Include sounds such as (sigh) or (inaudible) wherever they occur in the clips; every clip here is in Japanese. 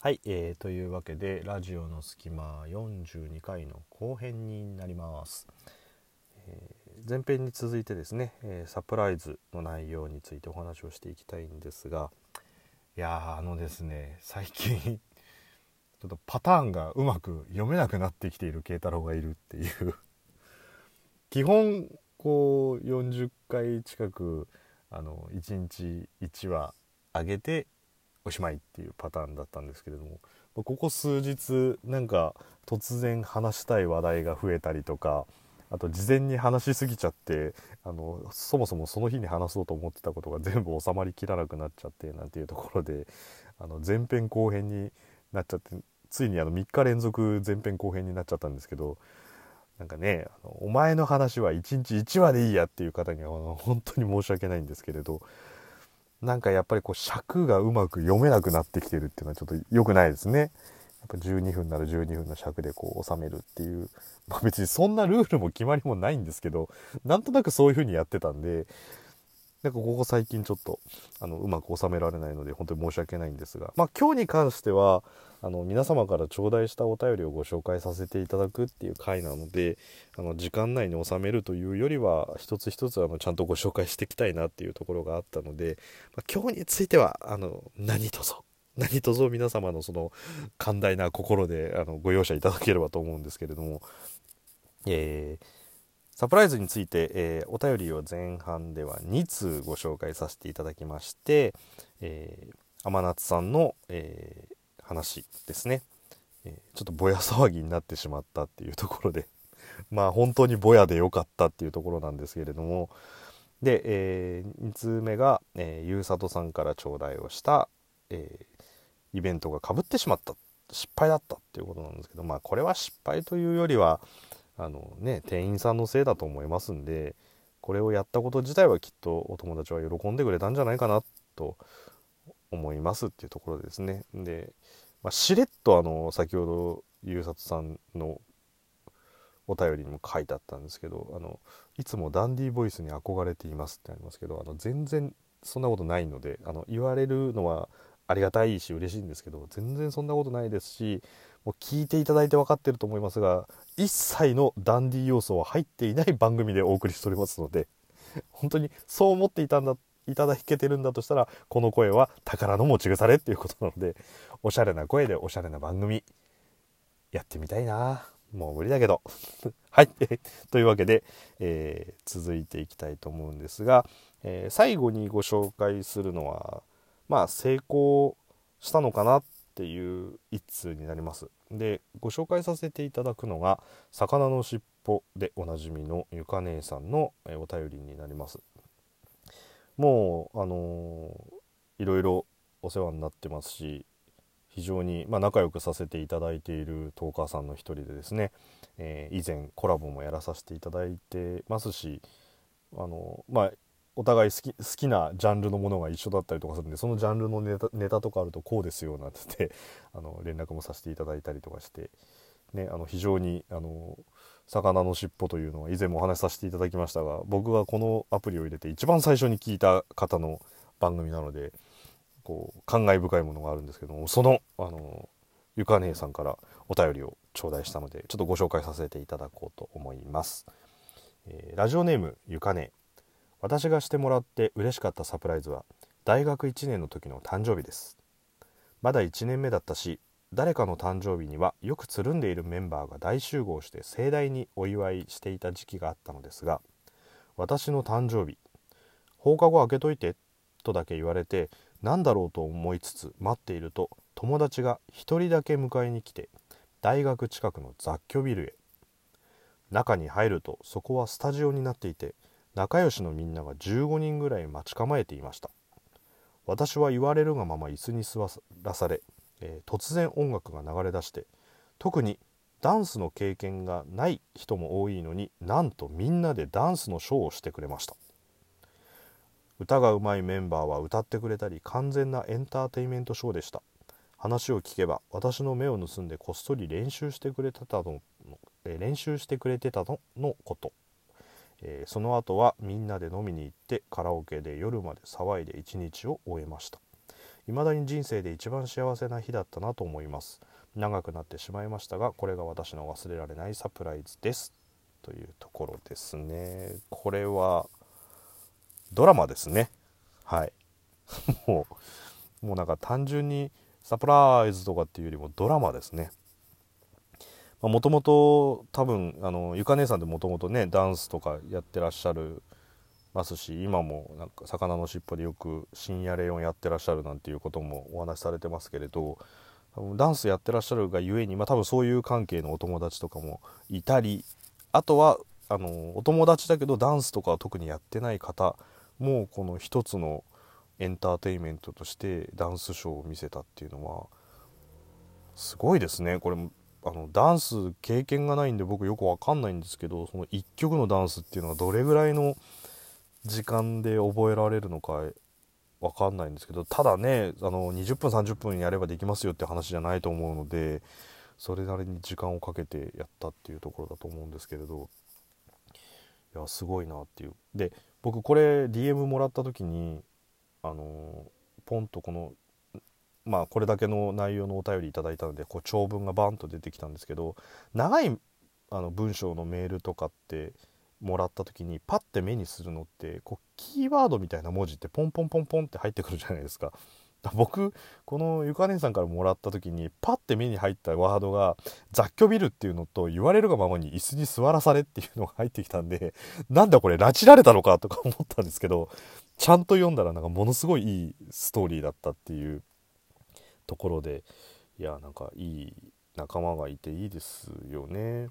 はい、えー、というわけでラジオの隙間42回の後編になります、えー、前編に続いてですね、えー、サプライズの内容についてお話をしていきたいんですがいやあのですね最近 (laughs) ちょっとパターンがうまく読めなくなってきている慶太郎がいるっていう。(laughs) 基本こう40回近くあの1日1話上げておしまいっていうパターンだったんですけれどもここ数日なんか突然話したい話題が増えたりとかあと事前に話しすぎちゃってあのそもそもその日に話そうと思ってたことが全部収まりきらなくなっちゃってなんていうところであの前編後編になっちゃってついにあの3日連続前編後編になっちゃったんですけどなんかねあのお前の話は1日1話でいいやっていう方には本当に申し訳ないんですけれどなんかやっぱりこう尺がうまく読めなくなってきてるっていうのはちょっと良くないですね。やっぱ12分なら12分の尺でこう収めるっていう、まあ、別にそんなルールも決まりもないんですけどなんとなくそういう風にやってたんでなんかここ最近ちょっとあのうまく収められないので本当に申し訳ないんですが、まあ、今日に関してはあの皆様から頂戴したお便りをご紹介させていただくっていう回なのであの時間内に収めるというよりは一つ一つあのちゃんとご紹介していきたいなっていうところがあったので、まあ、今日についてはあの何卒何卒皆様のその寛大な心であのご容赦いただければと思うんですけれども、えーサプライズについて、えー、お便りを前半では2通ご紹介させていただきまして、えー、天夏さんの、えー、話ですね、えちょっとぼや騒ぎになってしまったっていうところで (laughs) まあ本当にぼやでよかったっていうところなんですけれども。で、え2通目が、えゆうさとさんから頂戴をした、えイベントがかぶってしまった失敗だったっていうことなんですけどまあこれは失敗というよりはあのね店員さんのせいだと思いますんでこれをやったこと自体はきっとお友達は喜んでくれたんじゃないかなと思いますっていうところですね。で、まあ、しれっとあの先ほどゆうさとさんのお便りにも書いてあったんですけどあのいつもダンディーボイスに憧れていますってありますけどあの全然そんなことないのであの言われるのはありがたいし嬉しいんですけど全然そんなことないですしもう聞いていただいて分かってると思いますが一切のダンディー要素は入っていない番組でお送りしておりますので本当にそう思っていたんだいただけてるんだとしたらこの声は宝の持ち腐れっていうことなのでおしゃれな声でおしゃれな番組やってみたいな。もう無理だけど。(laughs) はい。(laughs) というわけで、えー、続いていきたいと思うんですが、えー、最後にご紹介するのはまあ成功したのかなっていう一通になります。でご紹介させていただくのが「魚のしっぽ」でおなじみのゆか姉さんのお便りになります。もうあのー、いろいろお世話になってますし非常に、まあ、仲良くさせていただいているトーカーさんの一人でですね、えー、以前コラボもやらさせていただいてますしあのまあお互い好き好きなジャンルのものが一緒だったりとかするんでそのジャンルのネタネタとかあるとこうですよなんてって (laughs) あの連絡もさせていただいたりとかして、ね、あの非常にあの魚の尻尾というのは以前もお話しさせていただきましたが僕がこのアプリを入れて一番最初に聞いた方の番組なのでこう感慨深いものがあるんですけどもそのあのゆか姉さんからお便りを頂戴したのでちょっとご紹介させていただこうと思います。えー、ラジオネームゆかね私がしてもらって嬉しかったサプライズは大学1年の時の誕生日です。まだ1年目だったし誰かの誕生日にはよくつるんでいるメンバーが大集合して盛大にお祝いしていた時期があったのですが私の誕生日放課後開けといてとだけ言われて何だろうと思いつつ待っていると友達が1人だけ迎えに来て大学近くの雑居ビルへ。中に入るとそこはスタジオになっていて仲良しのみんなが15人ぐらい待ち構えていました。私は言われるがまま椅子に座らされ、えー、突然音楽が流れ出して特にダンスの経験がない人も多いのになんとみんなでダンスのショーをしてくれました。歌がうまいメンバーは歌ってくれたり完全なエンターテインメントショーでした。話を聞けば私の目を盗んでこっそり練習してくれてたの、え練習してくれてたののこと。えー、その後はみんなで飲みに行ってカラオケで夜まで騒いで一日を終えました。未だに人生で一番幸せな日だったなと思います。長くなってしまいましたがこれが私の忘れられないサプライズですというところですね。これはドラマですね。はい。(laughs) もうもうなんか単純にサプライズとかっていうよりもドラマですね。もともと多分あのゆか姉さんでもともとねダンスとかやってらっしゃるますし今もなんか魚のしっぽでよく深夜レオンやってらっしゃるなんていうこともお話しされてますけれどダンスやってらっしゃるがゆえに、まあ、多分そういう関係のお友達とかもいたりあとはあのお友達だけどダンスとかは特にやってない方もこの一つのエンターテインメントとしてダンスショーを見せたっていうのはすごいですね。これあのダンス経験がないんで僕よく分かんないんですけどその1曲のダンスっていうのはどれぐらいの時間で覚えられるのか分かんないんですけどただねあの20分30分やればできますよって話じゃないと思うのでそれなりに時間をかけてやったっていうところだと思うんですけれどいやすごいなっていう。で僕これ DM もらった時にあのポンとこのまあこれだけの内容のお便りいただいたのでこう長文がバンと出てきたんですけど長いあの文章のメールとかってもらった時にパッて目にするのってこうキーワードみたいな文字ってポンポンポンポンって入ってくるじゃないですか。僕このゆか姉さんからもらった時にパッて目に入ったワードが雑居ビルっていうのと言われるがままに椅子に座らされっていうのが入ってきたんでなんだこれ拉致られたのかとか思ったんですけどちゃんと読んだらなんかものすごいいいストーリーだったっていうところでいやなんかいい仲間がいていいですよね。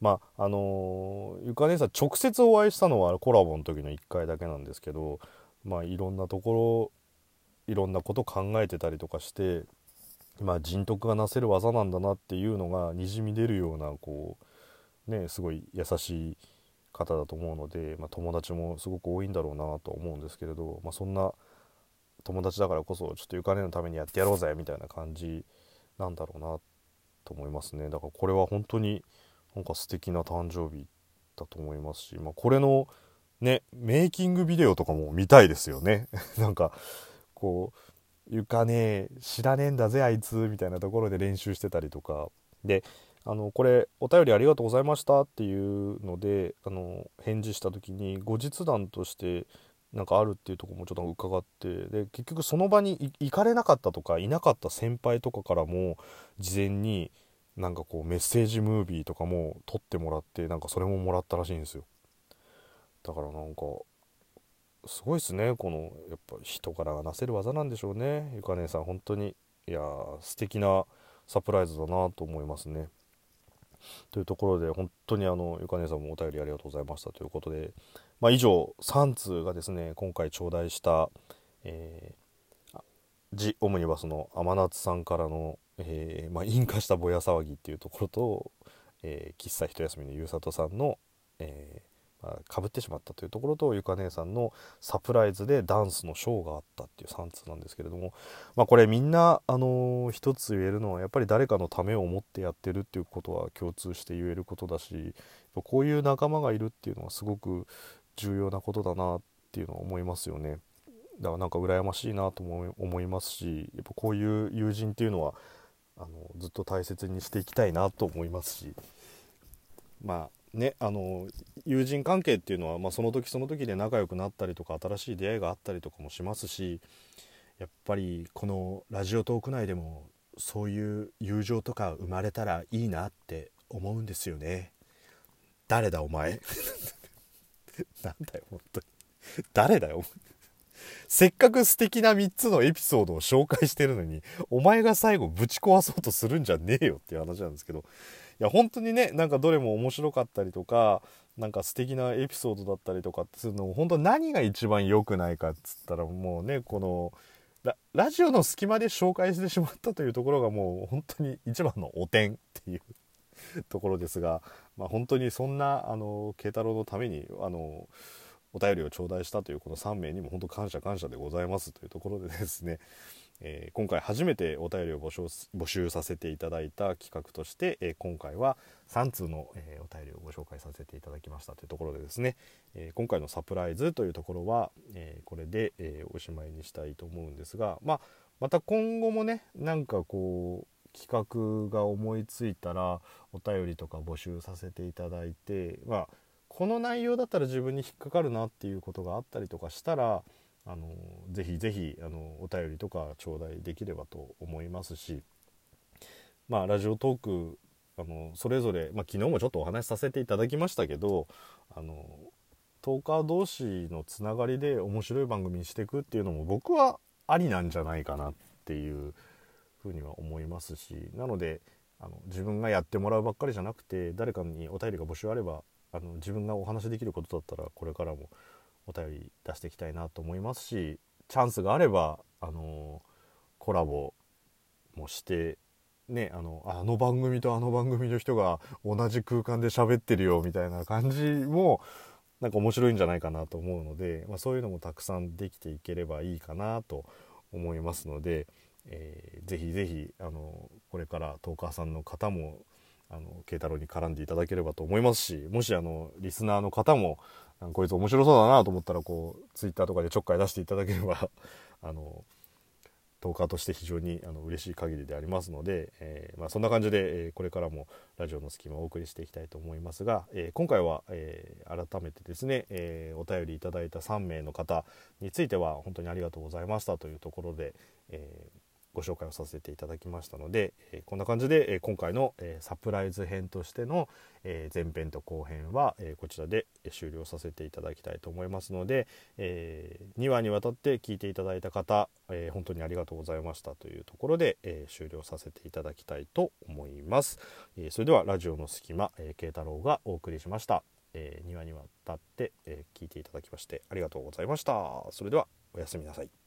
まああのゆか姉さん直接お会いしたのはコラボの時の1回だけなんですけどまあいろんなところいろんなこと考えてたりとかしてまあ人徳がなせる技なんだなっていうのがにじみ出るようなこうねすごい優しい方だと思うので、まあ、友達もすごく多いんだろうなと思うんですけれど、まあ、そんな友達だからこそちょっとゆかねのためにやってやろうぜみたいな感じなんだろうなと思いますね。だからこれは本当になんか素敵な誕生日だと思いますし、まあ、これのねメイキングビデオとかも見たいですよね。なんかこう「床ね知らねえんだぜあいつ」みたいなところで練習してたりとか。であのこれお便りありがとうございましたっていうのであの返事した時に後日談としてなんかあるっていうとこもちょっと伺ってで結局その場に行かれなかったとかいなかった先輩とかからも事前になんかこうメッセージムービーとかも撮ってもらってなんかそれももらったらしいんですよ。だからなんかすごいですねこのやっぱ人からがなせる技なんでしょうね。ゆか姉さん本当に。いや素敵なサプライズだなと思いますね。というところで本当にあのゆか姉さんもお便りありがとうございましたということで、まあ、以上3通がですね今回頂戴した、えー、ジ・オムニバスの天夏さんからのえー、まあ、引火したぼや騒ぎっていうところと、えー、喫茶一休みのゆうさとさんの、えー、まあ、かぶってしまったというところとゆか姉さんのサプライズでダンスのショーがあったっていう3通なんですけれども、まあ、これみんな、あのー、一つ言えるのはやっぱり誰かのためを思ってやってるっていうことは共通して言えることだしこういう仲間がいるっていうのはすごく重要なことだなっていうのは思いますよね。だからなんか羨ましいなとも思いますしやっぱこういう友人っていうのはあのずっと大切にしていきたいなと思いますし。まあねあの友人関係っていうのは、まあ、その時その時で仲良くなったりとか新しい出会いがあったりとかもしますしやっぱりこのラジオトーク内でもそういう友情とか生まれたらいいなって思うんですよね。誰だお前？(laughs) なんだよ本当に。誰だよせっかく素敵な3つのエピソードを紹介してるのに、お前が最後ぶち壊そうとするんじゃねえよっていう話なんですけど、いや、本当にね、なんかどれも面白かったりとか、なんか素敵なエピソードだったりとかってするのも本当何が一番良くないかっつったらもうね、この、ララジオの隙間で紹介してしまったというところがもう本当に一番の汚点っていうところですが、まあ、本当にそんなあの慶太郎のためにあのお便りを頂戴したというこの3名にも本当感謝感謝でございますというところでですね、(laughs) えー、今回初めてお便りを募集募集させていただいた企画として、えー、今回は3通の、えー、お便りをご紹介させていただきましたというところでですね、え今回のサプライズというところは、えこれで、えおしまいにしたいと思うんですがまあまた今後もねなんかこう企画が思いついたらお便りとか募集させていただいてまあこの内容だったら自分に引っかかるなっていうことがあったりとかしたらあのぜひぜひあのお便りとか頂戴できればと思いますしまあラジオトークあのそれぞれ、まあ、昨日もちょっとお話しさせていただきましたけどあのトーカー同士のつながりで面白い番組にしていくっていうのも僕はありなんじゃないかなっていうふうには思いますしなのであの自分がやってもらうばっかりじゃなくて誰かにお便りが募集あればあの自分がお話しできることだったらこれからもお便り出していきたいなと思いますしチャンスがあればあのコラボもしてねあのあの番組とあの番組の人が同じ空間で喋ってるよみたいな感じもなんか面白いんじゃないかなと思うので、まあ、そういうのもたくさんできていければいいかなと思いますので、えー、ぜひぜひあのこれからトーカーさんの方もあの慶太郎に絡んでいただければと思いますしもしあのリスナーの方もこいつ面白そうだなと思ったらこうツイッターとかでちょっかい出していただければ (laughs) あのトーカーとして非常にあの嬉しい限りでありますので、えー、まあ、そんな感じで、えー、これからもラジオの隙間をお送りしていきたいと思いますが、えー、今回は、え改めてですね、えお便りいただいた3名の方については本当にありがとうございましたというところで、えご紹介をさせていただきましたので、えこんな感じで、え今回の、えサプライズ編としての、え前編と後編は、えこちらで終了させていただきたいと思いますので、え2話にわたって聞いていただいた方、え本当にありがとうございましたというところで、え終了させていただきたいと思います。えそれではラジオの隙間、え慶太郎がお送りしました。え2話にわたって、え聞いていただきましてありがとうございました。それではおやすみなさい。